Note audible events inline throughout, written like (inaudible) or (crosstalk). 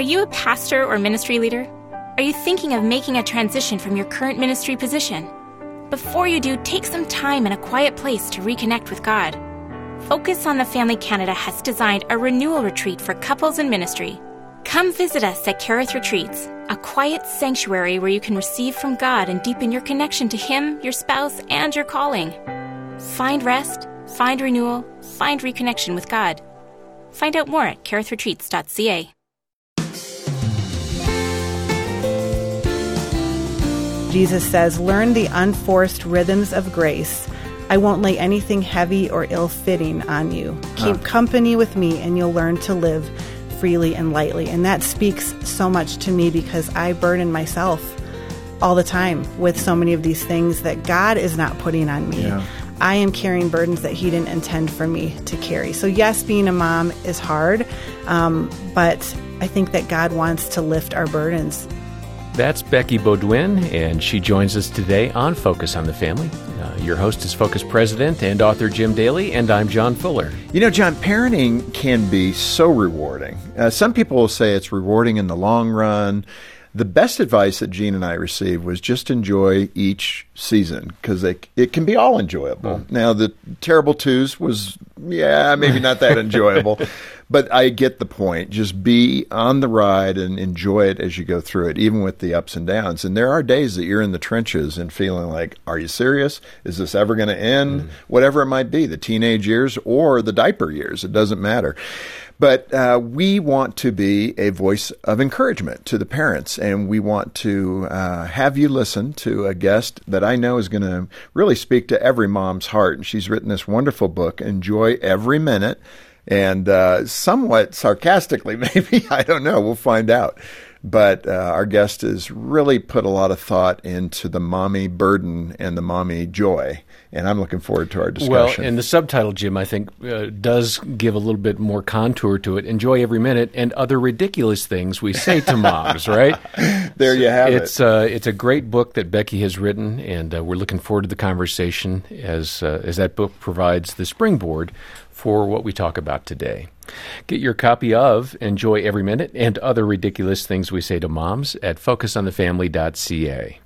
Are you a pastor or ministry leader? Are you thinking of making a transition from your current ministry position? Before you do, take some time in a quiet place to reconnect with God. Focus on the Family Canada has designed a renewal retreat for couples in ministry. Come visit us at Kerith Retreats, a quiet sanctuary where you can receive from God and deepen your connection to Him, your spouse, and your calling. Find rest, find renewal, find reconnection with God. Find out more at kerithretreats.ca. Jesus says, Learn the unforced rhythms of grace. I won't lay anything heavy or ill fitting on you. Keep huh. company with me, and you'll learn to live freely and lightly. And that speaks so much to me because I burden myself all the time with so many of these things that God is not putting on me. Yeah. I am carrying burdens that He didn't intend for me to carry. So, yes, being a mom is hard, um, but I think that God wants to lift our burdens that's Becky Beaudoin, and she joins us today on Focus on the Family. Uh, your host is Focus President and author Jim Daly, and I'm John Fuller. You know, John, parenting can be so rewarding. Uh, some people will say it's rewarding in the long run. The best advice that Jean and I received was just enjoy each season because it, it can be all enjoyable. Mm. Now, the Terrible Twos was, yeah, maybe not that (laughs) enjoyable. But I get the point. Just be on the ride and enjoy it as you go through it, even with the ups and downs. And there are days that you're in the trenches and feeling like, are you serious? Is this ever going to end? Mm. Whatever it might be, the teenage years or the diaper years, it doesn't matter. But uh, we want to be a voice of encouragement to the parents, and we want to uh, have you listen to a guest that I know is going to really speak to every mom's heart. And she's written this wonderful book, Enjoy Every Minute and uh, somewhat sarcastically, (laughs) maybe I don't know. We'll find out. But uh, our guest has really put a lot of thought into the mommy burden and the mommy joy, and I'm looking forward to our discussion. Well, and the subtitle, Jim, I think uh, does give a little bit more contour to it. Enjoy every minute and other ridiculous things we say to (laughs) moms, right? there you have it's, it. Uh, it's a great book that Becky has written, and uh, we're looking forward to the conversation as uh, as that book provides the springboard for what we talk about today. Get your copy of Enjoy Every Minute and Other Ridiculous Things We Say to Moms at focusonthefamily.ca.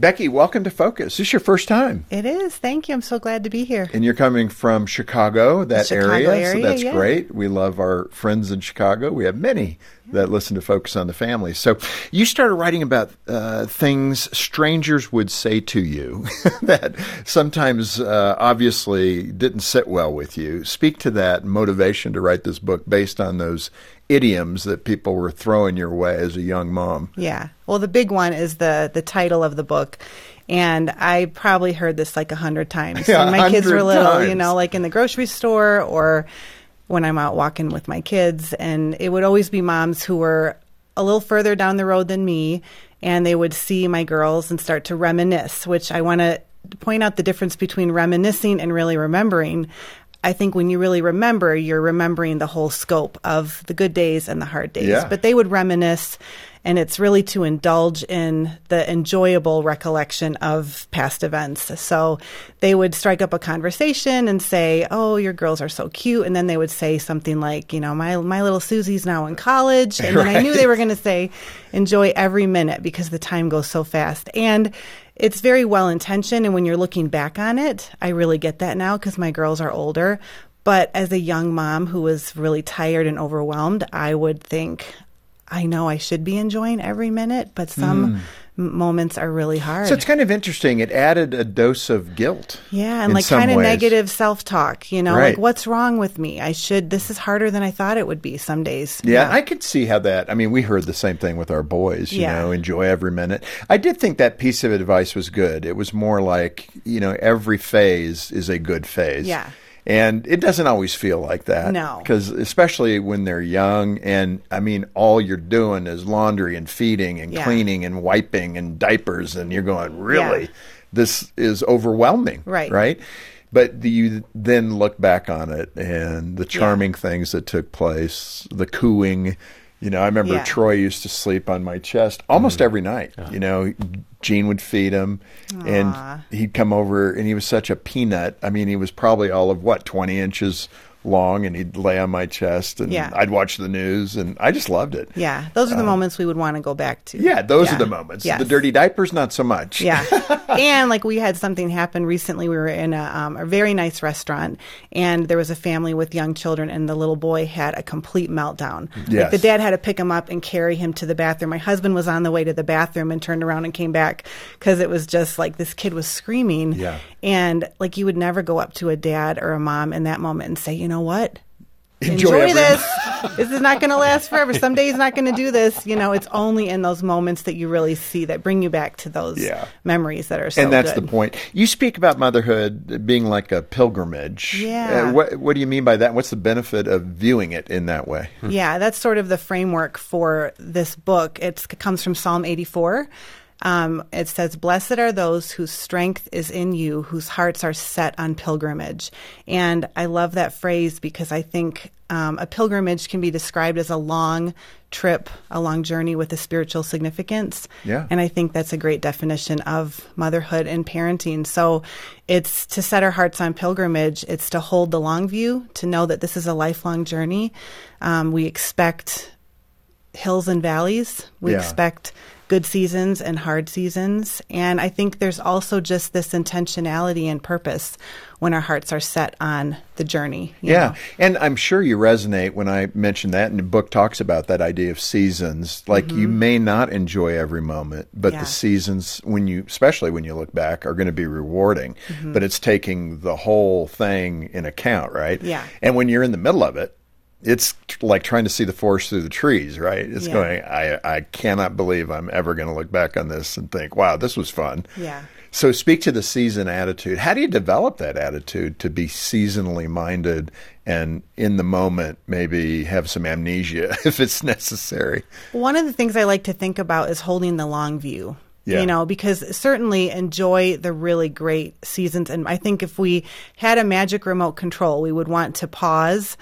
Becky, welcome to Focus. This is your first time. It is. Thank you. I'm so glad to be here. And you're coming from Chicago, that Chicago area, area, so that's yeah. great. We love our friends in Chicago. We have many that listen to Focus on the Family. So you started writing about uh, things strangers would say to you (laughs) that sometimes uh, obviously didn't sit well with you. Speak to that motivation to write this book based on those idioms that people were throwing your way as a young mom. Yeah. Well, the big one is the the title of the book. And I probably heard this like a hundred times yeah, when my kids were little, times. you know, like in the grocery store or when I'm out walking with my kids. And it would always be moms who were a little further down the road than me. And they would see my girls and start to reminisce, which I want to point out the difference between reminiscing and really remembering. I think when you really remember, you're remembering the whole scope of the good days and the hard days. Yeah. But they would reminisce and it's really to indulge in the enjoyable recollection of past events. So they would strike up a conversation and say, "Oh, your girls are so cute," and then they would say something like, "You know, my my little Susie's now in college," and right. then I knew they were going to say, "Enjoy every minute because the time goes so fast." And it's very well intentioned, and when you're looking back on it, I really get that now because my girls are older. But as a young mom who was really tired and overwhelmed, I would think, I know I should be enjoying every minute, but some mm. Moments are really hard. So it's kind of interesting. It added a dose of guilt. Yeah, and like kind of negative self talk, you know, right. like what's wrong with me? I should, this is harder than I thought it would be some days. Yeah, yeah. I could see how that, I mean, we heard the same thing with our boys, you yeah. know, enjoy every minute. I did think that piece of advice was good. It was more like, you know, every phase is a good phase. Yeah. And it doesn't always feel like that. No. Because especially when they're young, and I mean, all you're doing is laundry and feeding and yeah. cleaning and wiping and diapers, and you're going, really? Yeah. This is overwhelming. Right. Right? But you then look back on it and the charming yeah. things that took place, the cooing, you know, I remember yeah. Troy used to sleep on my chest almost mm. every night. You know, Jean would feed him, Aww. and he'd come over, and he was such a peanut. I mean, he was probably all of what twenty inches long and he'd lay on my chest and Yeah. I'd watch the news and I just loved it. Yeah, those are the moments we would want to go back to. Yeah, those Yeah. are the moments. Yes. The dirty diapers, not so much. Yeah, (laughs) and like we had something happen recently. We were in a, um, a very nice restaurant, and there was a family with young children, and the little boy had a complete meltdown. Like the dad had to pick him up and carry him to the bathroom. My husband was on the way to the bathroom and turned around and came back because it was just like this kid was screaming. Yeah. and like you would never go up to a dad or a mom in that moment and say, you know what. Enjoy Enjoy, this. (laughs) this is not going to last forever. Someday he's not going to do this. You know, it's only in those moments that you really see that bring you back to those Yeah. memories that are so and that's good. the point. You speak about motherhood being like a pilgrimage. Yeah. Uh, what, what do you mean by that? What's the benefit of viewing it in that way? Yeah, that's sort of the framework for this book. It's, it comes from Psalm 84. Um, it says, Blessed are those whose strength is in you, whose hearts are set on pilgrimage. And I love that phrase because I think um, a pilgrimage can be described as a long trip, a long journey with a spiritual significance. Yeah. And I think that's a great definition of motherhood and parenting. So it's to set our hearts on pilgrimage, it's to hold the long view, to know that this is a lifelong journey. Um, we expect hills and valleys, we Yeah. expect good seasons and hard seasons. And I think there's also just this intentionality and purpose when our hearts are set on the journey. you Yeah, know? and I'm sure you resonate when I mention that, and the book talks about that idea of seasons. Like you may not enjoy every moment, but Mm-hmm. Yeah. the seasons, when you, especially when you look back, are going to be rewarding. Mm-hmm. But it's taking the whole thing in account, right? Yeah. And when you're in the middle of it, it's like trying to see the forest through the trees, right? It's Yeah. going. I I cannot believe I'm ever going to look back on this and think, "Wow, this was fun." Yeah. So speak to the season attitude. How do you develop that attitude to be seasonally minded and in the moment maybe have some amnesia (laughs) if it's necessary? One of the things I like to think about is holding the long view. Yeah. You know, because certainly enjoy the really great seasons. And I think if we had a magic remote control, we would want to pause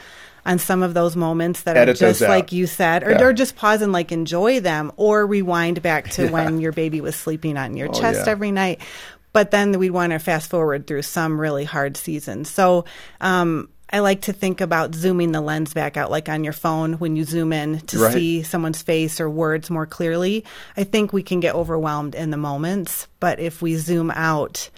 on some of those moments that Edit are just like you said, or, Yeah. or just pause and like enjoy them, or rewind back to when your baby was sleeping on your Oh, chest yeah. every night. But then we'd want to fast forward through some really hard seasons. So, um, I like to think about zooming the lens back out, like on your phone when you zoom in to Right. see someone's face or words more clearly. I think we can get overwhelmed in the moments, but if we zoom out,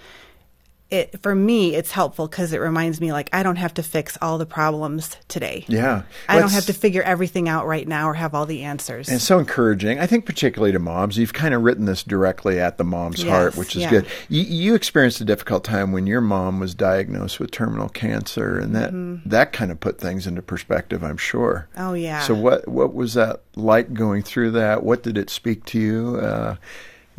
it for me it's helpful because it reminds me like I don't have to fix all the problems today. Yeah. I don't have to figure everything out right now or have all the answers. And so encouraging. I think particularly to moms, you've kind of written this directly at the mom's Yes, heart, which is yeah. good. You, you experienced a difficult time when your mom was diagnosed with terminal cancer, and that that kind of put things into perspective. I'm sure. Mm-hmm. Oh, yeah. So what what was that like going through that? What did it speak to you? Uh,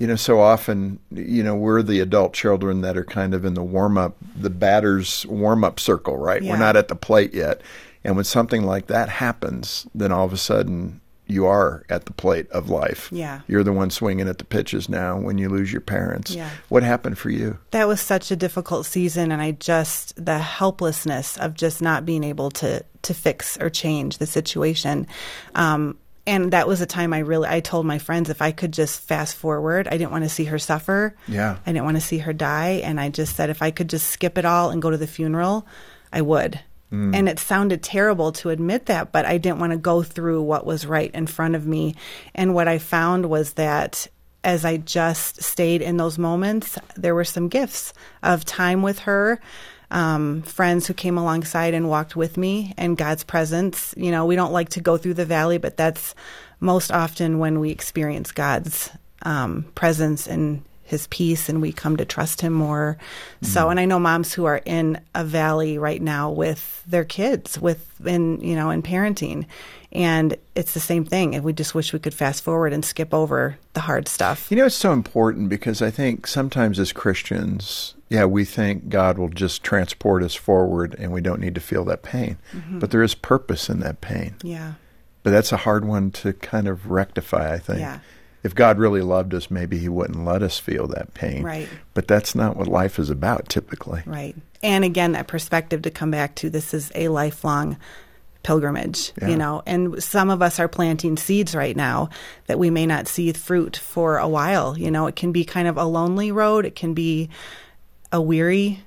you know, so often, you know, we're the adult children that are kind of in the warm up, the batter's warm up circle, right? Yeah. We're not at the plate yet. And when something like that happens, then all of a sudden you are at the plate of life. Yeah. You're the one swinging at the pitches now when you lose your parents. Yeah. What happened for you? that was such a difficult season and I just the helplessness of just not being able to to fix or change the situation. Um and that was a time I really I told my friends if I could just fast forward, I didn't want to see her suffer. Yeah. I didn't want to see her die and I just said if I could just skip it all and go to the funeral, I would. Mm. And it sounded terrible to admit that, but I didn't want to go through what was right in front of me. And what I found was that as I just stayed in those moments, there were some gifts of time with her, um, friends who came alongside and walked with me, and God's presence. You know, we don't like to go through the valley, but that's most often when we experience God's um, presence and his peace and we come to trust him more. So, and I know moms who are in a valley right now with their kids, with in you know in parenting, and it's the same thing. And we just wish we could fast forward and skip over the hard stuff. You know, it's so important because I think sometimes as Christians, yeah, we think God will just transport us forward and we don't need to feel that pain. Mm-hmm. But there is purpose in that pain. Yeah, But that's a hard one to kind of rectify, I think. Yeah. If God really loved us, maybe He wouldn't let us feel that pain. Right. But that's not what life is about typically. right. And again, that perspective to come back to this is a lifelong pilgrimage, Yeah. you know. And some of us are planting seeds right now that we may not see fruit for a while. You know, it can be kind of a lonely road. It can be a weary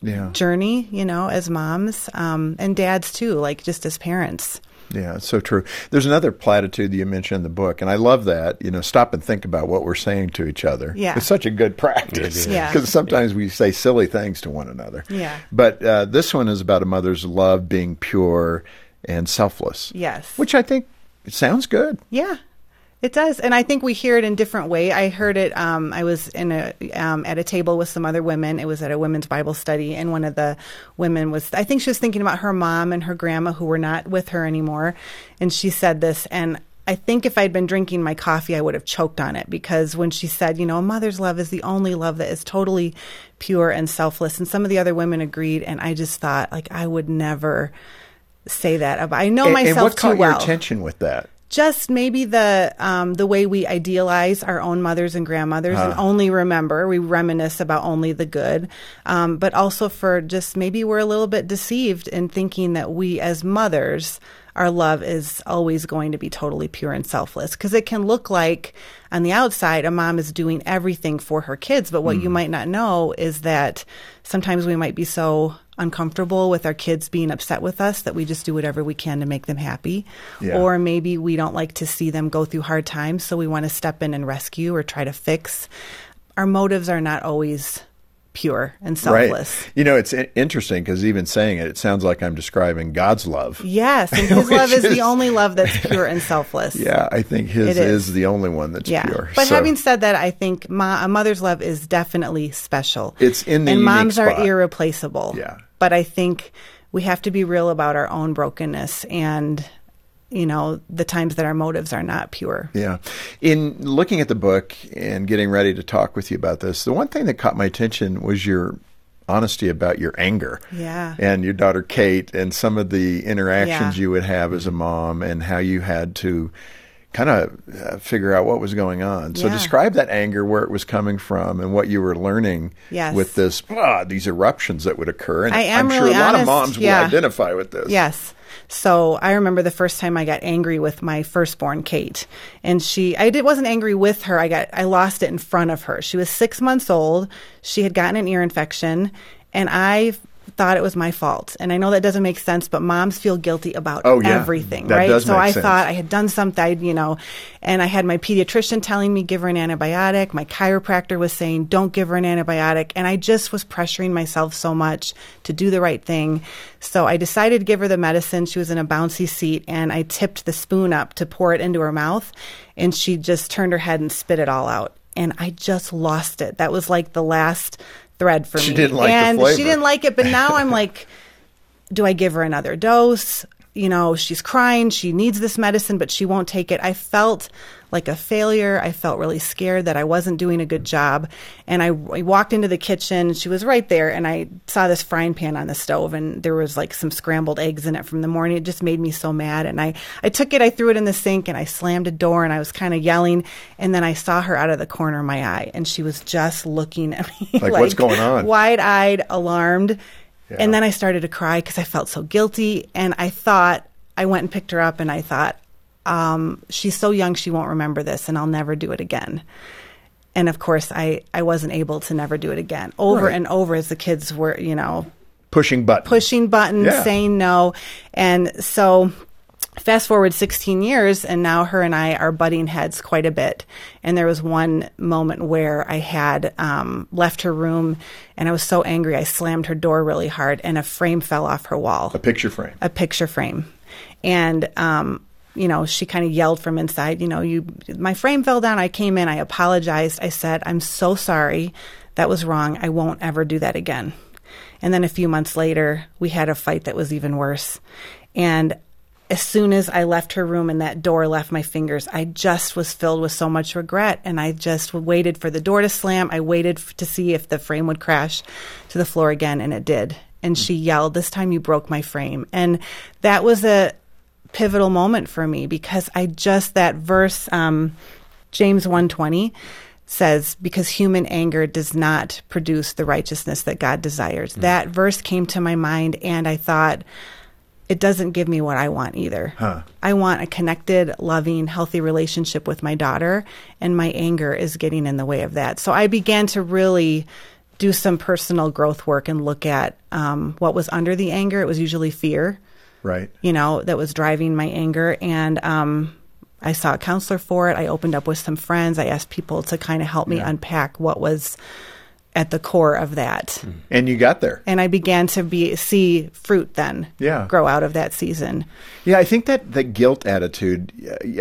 Yeah. journey, you know, as moms um, and dads too, like just as parents. Yeah, it's so true. There's another platitude that you mentioned in the book, and I love that. You know, stop and think about what we're saying to each other. Yeah. It's such a good practice. Yeah. (laughs) Because sometimes we say silly things to one another. Yeah. But uh, this one is about a mother's love being pure and selfless. Yes. Which I think it sounds good. Yeah, it does, and I think we hear it in different way. I heard it. Um, I was in a um, at a table with some other women. It was at a women's Bible study, and one of the women was. I think she was thinking about her mom and her grandma who were not with her anymore, and she said this, and I think if I'd been drinking my coffee, I would have choked on it because when she said, you know, a mother's love is the only love that is totally pure and selfless, and some of the other women agreed, and I just thought, like, I would never say that. about I know And- myself and what too caught well your attention with that? Just maybe the um, the way we idealize our own mothers and grandmothers and only remember we reminisce about only the good. Um, but also for just maybe we're a little bit deceived in thinking that we as mothers our love is always going to be totally pure and selfless. Because it can look like on the outside a mom is doing everything for her kids but what you mm. might not know is that sometimes we might be so uncomfortable with our kids being upset with us that we just do whatever we can to make them happy. Yeah. or maybe we don't like to see them go through hard times so we want to step in and rescue or try to fix. Our motives are not always pure and selfless Right. You know, it's interesting because even saying it, it sounds like I'm describing God's love. yes and (laughs) his love is, is- the only love that's (laughs) pure and selfless Yeah, I think his is. is. the only one that's Yeah, pure. but So- having said that, I think ma- a mother's love is definitely special. It's in the and moms spot. are irreplaceable. Yeah. but I think we have to be real about our own brokenness and you know the times that our motives are not pure. Yeah. In looking at the book and getting ready to talk with you about this, the one thing that caught my attention was your honesty about your anger. Yeah. And your daughter Kate and some of the interactions Yeah. you would have as a mom and how you had to kind of uh, figure out what was going on. So Yeah. describe that anger, where it was coming from, and what you were learning Yes. with this ah, these eruptions that would occur. And I am sure really a lot of moms Yeah. will identify with this. Yes. So I remember the first time I got angry with my firstborn Kate, and she I did wasn't angry with her. I got I lost it in front of her. She was six months old. She had gotten an ear infection, and I thought it was my fault. And I know that doesn't make sense, but moms feel guilty about Oh, yeah. everything, That right? so I sense. thought I had done something, I'd, you know, and I had my pediatrician telling me give her an antibiotic. My chiropractor was saying don't give her an antibiotic, and I just was pressuring myself so much to do the right thing. So I decided to give her the medicine. She was in a bouncy seat, and I tipped the spoon up to pour it into her mouth, and she just turned her head and spit it all out. And I just lost it. That was like the last thread for She me. didn't like and she didn't like it, but now I'm (laughs) like do I give her another dose? You know, she's crying. She needs this medicine, but she won't take it. I felt like a failure. I felt really scared that I wasn't doing a good job. And I, I walked into the kitchen. She was right there, and I saw this frying pan on the stove, and there was like some scrambled eggs in it from the morning. It just made me so mad. And I, I took it, I threw it in the sink, and I slammed a door, and I was kind of yelling. And then I saw her out of the corner of my eye, and she was just looking at me Like, (laughs) what's going on? wide eyed, alarmed. And then I started to cry because I felt so guilty. And I thought, I went and picked her up and I thought, um, she's so young, she won't remember this and I'll never do it again. And of course, I, I wasn't able to never do it again. Over Right. and over as the kids were, you know, Pushing buttons. pushing buttons, Yeah. saying no. And so fast forward 16 years and now her and I are butting heads quite a bit. And there was one moment where I had um, left her room and I was so angry I slammed her door really hard and a frame fell off her wall A picture frame. a picture frame. And, um, you know, she kind of yelled from inside, you know, you, my frame fell down. I came in, I apologized. I said, I'm so sorry. That was wrong. I won't ever do that again. And then a few months later, we had a fight that was even worse. And as soon as I left her room and that door left my fingers, I just was filled with so much regret. And I just waited for the door to slam. I waited f- to see if the frame would crash to the floor again, and it did. And she yelled, This time you broke my frame. And that was a pivotal moment for me because I just, that verse, um, James 120 says because human anger does not produce the righteousness that God desires. That verse came to my mind and I thought it doesn't give me what I want either. Huh. I want a connected, loving, healthy relationship with my daughter and my anger is getting in the way of that. So I began to really do some personal growth work and look at um, what was under the anger. It was usually fear, Right. you know, that was driving my anger. And um, I saw a counselor for it. I opened up with some friends. I asked people to kind of help me unpack what was at the core of that. And you got there. And I began to be see fruit then Yeah. grow out of that season. Yeah, I think that the guilt attitude.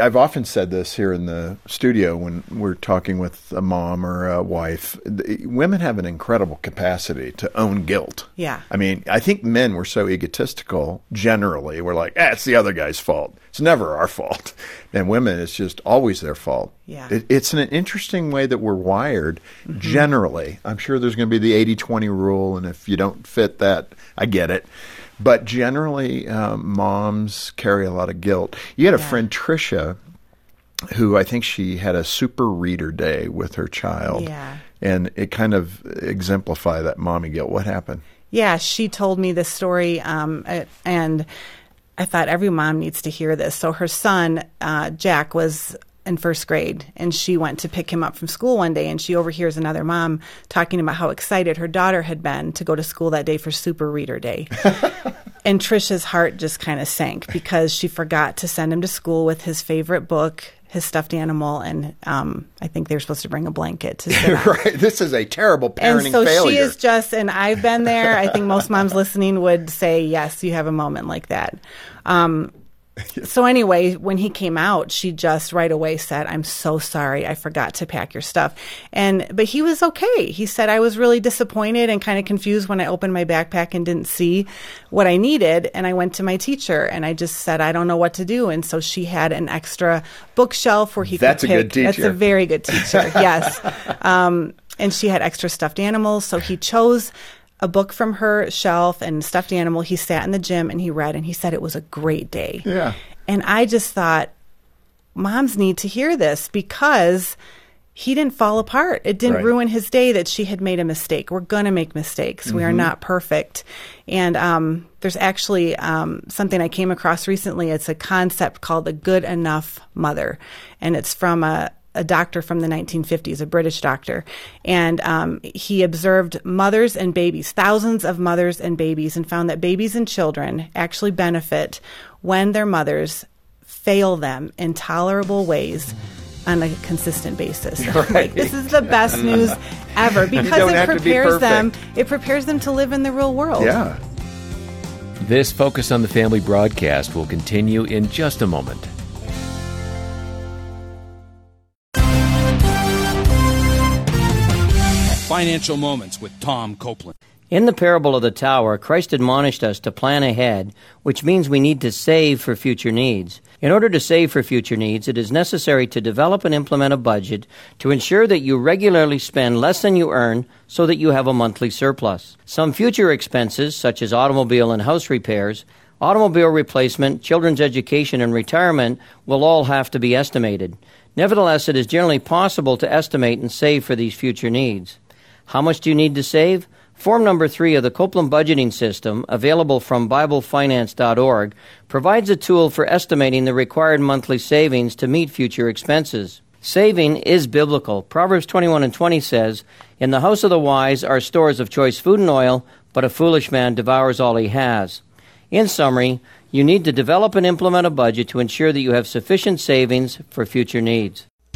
I've often said this here in the studio when we're talking with a mom or a wife. Women have an incredible capacity to own guilt. Yeah. I mean, I think men were so egotistical. Generally, we're like, ah, it's the other guy's fault. It's never our fault. (laughs) And women, it's just always their fault. Yeah. It, it's an interesting way that we're wired. Generally, I'm sure there's going to be the 80-20 rule, and if you don't fit that, I get it. But generally, um, moms carry a lot of guilt. You had a Yeah. friend, Tricia, who I think she had a super reader day with her child. Yeah. And it kind of exemplified that mommy guilt. What happened? Yeah, she told me this story, um, and I thought every mom needs to hear this. So her son, uh, Jack, was in first grade, and she went to pick him up from school one day, and she overhears another mom talking about how excited her daughter had been to go to school that day for Super Reader Day. (laughs) and Trisha's heart just kind of sank because she forgot to send him to school with his favorite book. His stuffed animal, and um, I think they were supposed to bring a blanket to (laughs) right. This is a terrible parenting And so failure. she is just, and I've been there. I think most moms listening would say, yes, you have a moment like that. Um, (laughs) so anyway, when he came out, she just right away said, "I'm so sorry, I forgot to pack your stuff." And but he was okay. He said, "I was really disappointed and kind of confused when I opened my backpack and didn't see what I needed." And I went to my teacher and I just said, "I don't know what to do." And so she had an extra bookshelf where he That's a could good pick. That's a very good teacher. (laughs) yes. Um, and she had extra stuffed animals, so he chose a book from her shelf and stuffed animal. He sat in the gym and he read, and he said it was a great day. Yeah. And I just thought, moms need to hear this because he didn't fall apart. It didn't Right. ruin his day that she had made a mistake. We're going to make mistakes. We are Mm-hmm. not perfect. And um, there's actually um, something I came across recently. It's a concept called the good enough mother. And it's from a, a doctor from the 1950s, a British doctor. And um, he observed mothers and babies, thousands of mothers and babies, and found that babies and children actually benefit when their mothers fail them in tolerable ways on a consistent basis. (laughs) like this is the best news ever (laughs) because it have to be prepares them it prepares them to live in the real world. yeah. This Focus on the Family broadcast will continue in just a moment. Financial Moments with Tom Copeland. In the parable of the tower, Christ admonished us to plan ahead, which means we need to save for future needs. In order to save for future needs, it is necessary to develop and implement a budget to ensure that you regularly spend less than you earn so that you have a monthly surplus. Some future expenses, such as automobile and house repairs, automobile replacement, children's education, and retirement, will all have to be estimated. Nevertheless, it is generally possible to estimate and save for these future needs. How much do you need to save? Form number three of the Copeland Budgeting System, available from BibleFinance.org, provides a tool for estimating the required monthly savings to meet future expenses. Saving is biblical. Proverbs 21 and 20 says, In the house of the wise are stores of choice food and oil, but a foolish man devours all he has. In summary, you need to develop and implement a budget to ensure that you have sufficient savings for future needs.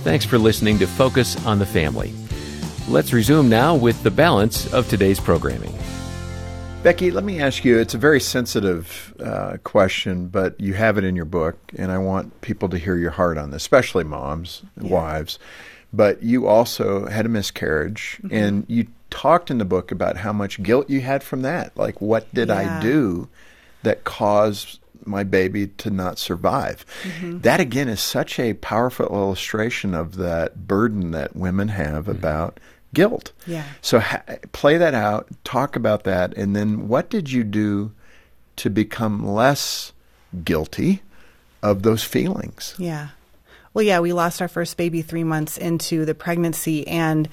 Thanks for listening to Focus on the Family. Let's resume now with the balance of today's programming. Becky, let me ask you. It's a very sensitive uh, question, but you have it in your book, and I want people to hear your heart on this, especially moms, and wives. But you also had a miscarriage, and you talked in the book about how much guilt you had from that. Like, what did I do that caused my baby to not survive? Mm-hmm. That, again, is such a powerful illustration of that burden that women have mm-hmm. about guilt. Yeah. So ha- play that out, talk about that, and then what did you do to become less guilty of those feelings? Yeah. Well, yeah, we lost our first baby three months into the pregnancy. And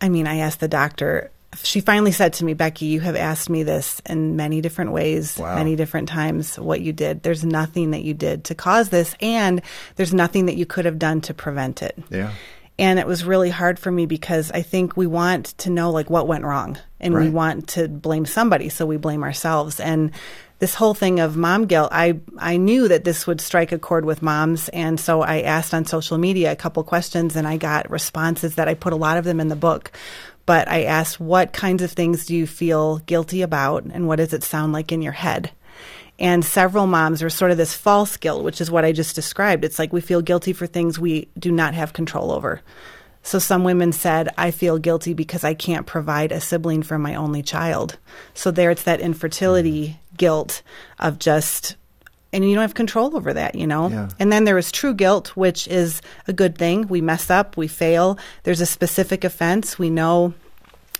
I mean, I asked the doctor, she finally said to me, Becky, you have asked me this in many different ways, Wow. many different times, what you did. There's nothing that you did to cause this, and there's nothing that you could have done to prevent it. Yeah. And it was really hard for me because I think we want to know like what went wrong and we want to blame somebody, so we blame ourselves. And this whole thing of mom guilt, I I knew that this would strike a chord with moms, and so I asked on social media a couple questions, and I got responses that I put a lot of them in the book. But I asked, what kinds of things do you feel guilty about, and what does it sound like in your head? And several moms are sort of this false guilt, which is what I just described. It's like we feel guilty for things we do not have control over. So some women said, I feel guilty because I can't provide a sibling for my only child. So there it's that infertility hmm. guilt of just, and you don't have control over that, you know? Yeah. And then there is true guilt, which is a good thing. We mess up, we fail. There's a specific offense. We know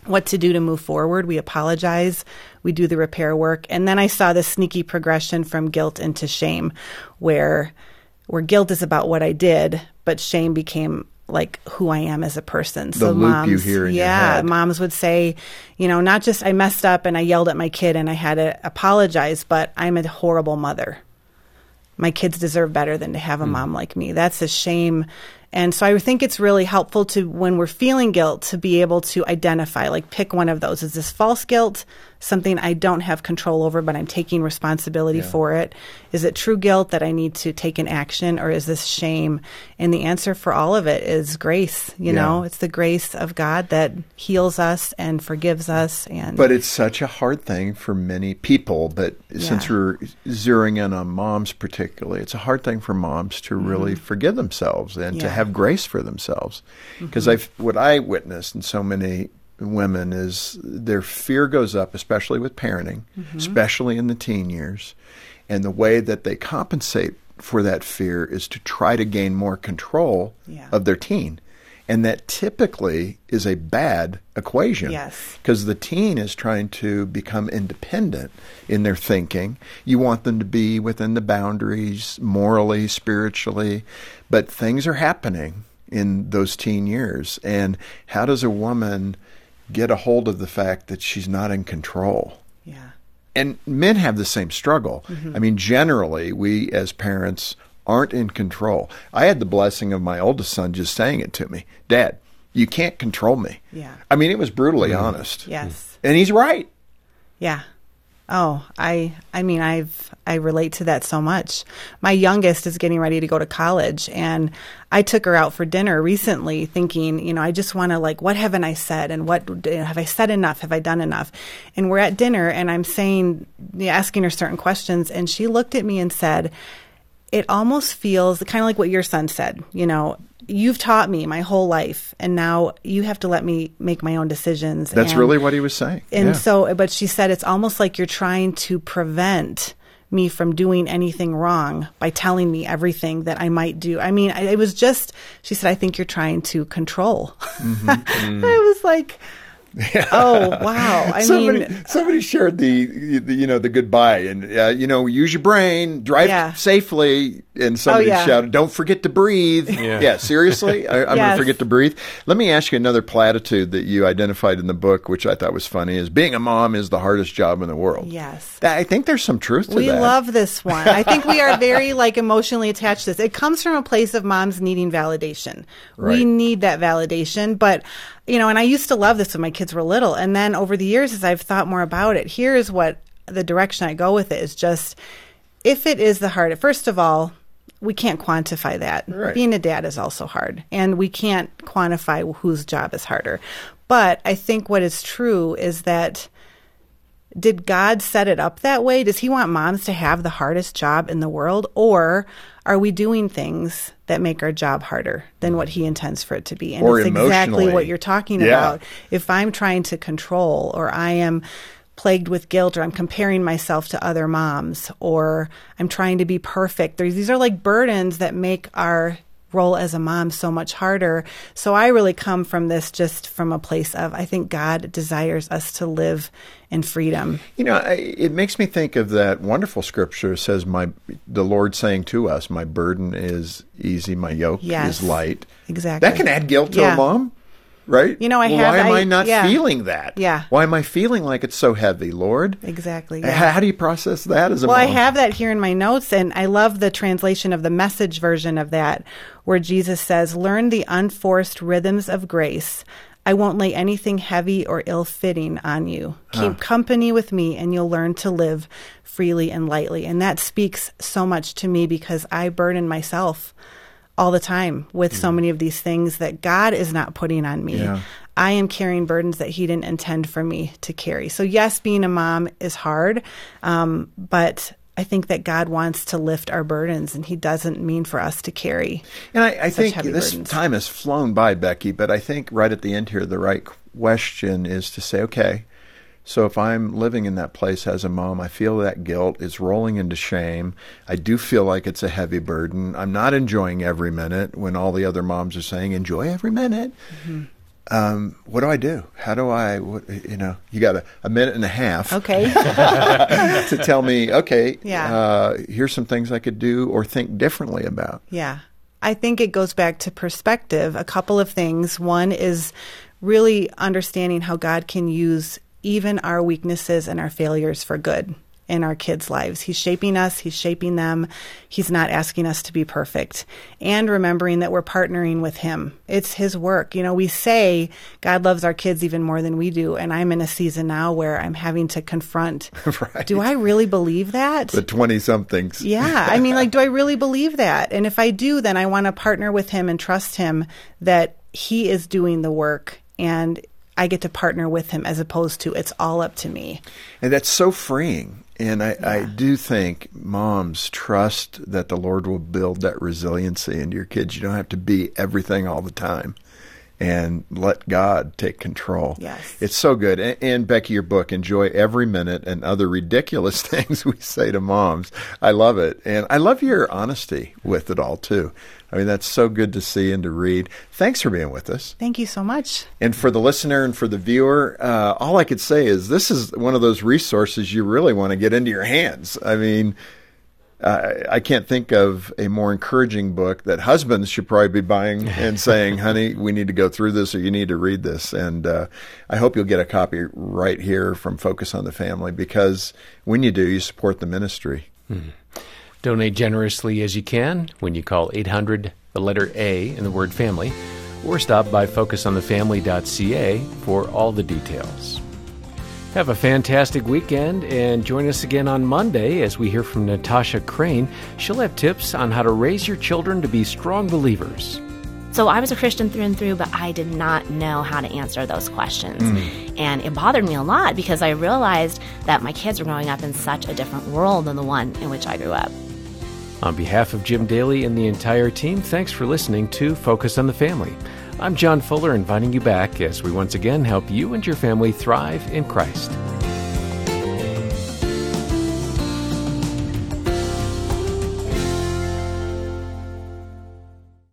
what to do to move forward. We apologize. We do the repair work. And then I saw this sneaky progression from guilt into shame where where guilt is about what I did, but shame became like who I am as a person. The loop you hear in your yeah, moms would say, you know, not just I messed up and I yelled at my kid and I had to apologize, but I'm a horrible mother my kids deserve better than to have a hmm. mom like me. That's a shame. And so I think it's really helpful to, when we're feeling guilt, to be able to identify, like pick one of those. Is this false guilt, something I don't have control over, but I'm taking responsibility for it? Is it true guilt that I need to take an action, or is this shame? And the answer for all of it is grace. You Yeah. know, it's the grace of God that heals us and forgives us. And But it's such a hard thing for many people. But since we're zeroing in on moms particularly, it's a hard thing for moms to really forgive themselves and to Mm-hmm. Yeah. Mm-hmm. have grace for themselves. Because I've what I witnessed in so many women is their fear goes up, especially with parenting, Mm-hmm. especially in the teen years, and the way that they compensate for that fear is to try to gain more control Yeah. of their teen. And that typically is a bad equation Yes. because the teen is trying to become independent in their thinking. You want them to be within the boundaries morally, spiritually, but things are happening in those teen years. And how does a woman get a hold of the fact that she's not in control? yeah. and men have the same struggle. Mm-hmm. I mean, generally, we as parents aren't in control. I had the blessing of my oldest son just saying it to me Dad, you can't control me. Yeah. I mean, it was brutally honest. Yes. And he's right. Yeah. Oh, I I mean I've I relate to that so much. My youngest is getting ready to go to college and I took her out for dinner recently thinking, you know, I just want to like what haven't I said and what have I said enough? Have I done enough? And we're at dinner and I'm saying asking her certain questions and she looked at me and said, it almost feels kind of like what your son said, you know, you've taught me my whole life and now you have to let me make my own decisions. That's and- really what he was saying. and Yeah. so, but she said it's almost like you're trying to prevent me from doing anything wrong by telling me everything that I might do. I mean, I- it was just, she said, I think you're trying to control. Mm-hmm. (laughs) I was like, (laughs) oh, wow. I somebody, mean, somebody shared the, the you know the goodbye and uh, you know use your brain drive Yeah. Oh, safely and somebody yeah. shouted don't forget to breathe Yeah. seriously (laughs) I, I'm going to forget to breathe let me ask you another platitude that you identified in the book which I thought was funny is being a mom is the hardest job in the world yes. I think there's some truth to We that We love this one. I think we are (laughs) very like emotionally attached to this. It comes from a place of moms needing validation. Right. We need that validation, but you know, and I used to love this when my kids were little, and then over the years as I've thought more about it, here's what the direction I go with it is just if it is the hard first of all, we can't quantify that. Right. Being a dad is also hard, and we can't quantify whose job is harder. But I think what is true is that did God set it up that way? Does He want moms to have the hardest job in the world? Or are we doing things that make our job harder than what He intends for it to be? And Or it's exactly what you're talking Yeah. about. If I'm trying to control, or I am plagued with guilt, or I'm comparing myself to other moms, or I'm trying to be perfect, these are like burdens that make our role as a mom so much harder. So I really come from this just from a place of I think God desires us to live in freedom. You know, I, it makes me think of that wonderful scripture says my the Lord saying to us, "My burden is easy, my yoke Yes. is light." Exactly. That can add guilt to Yeah. a mom, right? You know, I Well, have- Why am I, I- not yeah. feeling that? Yeah. Why am I feeling like it's so heavy, Lord? Exactly. How- yeah. How do you process that as a Well, mom? I have that here in my notes, and I love the translation of the message version of that, where Jesus says, Learn the unforced rhythms of grace. I won't lay anything heavy or ill fitting on you. Keep company with me, and you'll learn to live freely and lightly. And that speaks so much to me because I burden myself all the time with so many of these things that God is not putting on me. Yeah. I am carrying burdens that He didn't intend for me to carry. So, yes, being a mom is hard, um, but I think that God wants to lift our burdens, and He doesn't mean for us to carry. And I, I think this burdens. time has flown by, Becky, but I think right at the end here, the right question is to say, okay, so if I'm living in that place as a mom, I feel that guilt. It's rolling into shame. I do feel like it's a heavy burden. I'm not enjoying every minute when all the other moms are saying, enjoy every minute. Mm-hmm. Um, what do I do? How do I, what, you know, you got a, a minute and a half Okay. (laughs) to tell me, okay, Yeah. uh, here's some things I could do or think differently about. Yeah. I think it goes back to perspective. A couple of things. One is really understanding how God can use even our weaknesses and our failures for good in our kids' lives. He's shaping us, He's shaping them. He's not asking us to be perfect. And remembering that we're partnering with Him. It's His work. You know, we say God loves our kids even more than we do. And I'm in a season now where I'm having to confront (laughs) Right. do I really believe that? The 20 somethings. Yeah. I mean, like, do I really believe that? And if I do, then I want to partner with him and trust him that he is doing the work and I get to partner with him as opposed to it's all up to me. And that's so freeing. And I, I do think moms trust that the Lord will build that resiliency into your kids. You don't have to be everything all the time. And let God take control. Yes. It's so good. And, and Becky, your book, Enjoy Every Minute and Other Ridiculous (laughs) Things We Say to Moms. I love it. And I love your honesty with it all, too. I mean, that's so good to see and to read. Thanks for being with us. Thank you so much. And for the listener and for the viewer, uh, all I could say is this is one of those resources you really want to get into your hands. I mean, uh, I can't think of a more encouraging book that husbands should probably be buying (laughs) and saying, honey, we need to go through this or you need to read this. And uh, I hope you'll get a copy right here from Focus on the Family because when you do, you support the ministry. Donate generously as you can when you call 800 the letter A in the word family or stop by focusonthefamily.ca for all the details. Have a fantastic weekend and join us again on Monday as we hear from Natasha Crain. She'll have tips on how to raise your children to be strong believers. So I was a Christian through and through, but I did not know how to answer those questions. Hmm. And it bothered me a lot because I realized that my kids were growing up in such a different world than the one in which I grew up. On behalf of Jim Daly and the entire team, thanks for listening to Focus on the Family. I'm John Fuller, inviting you back as we once again help you and your family thrive in Christ.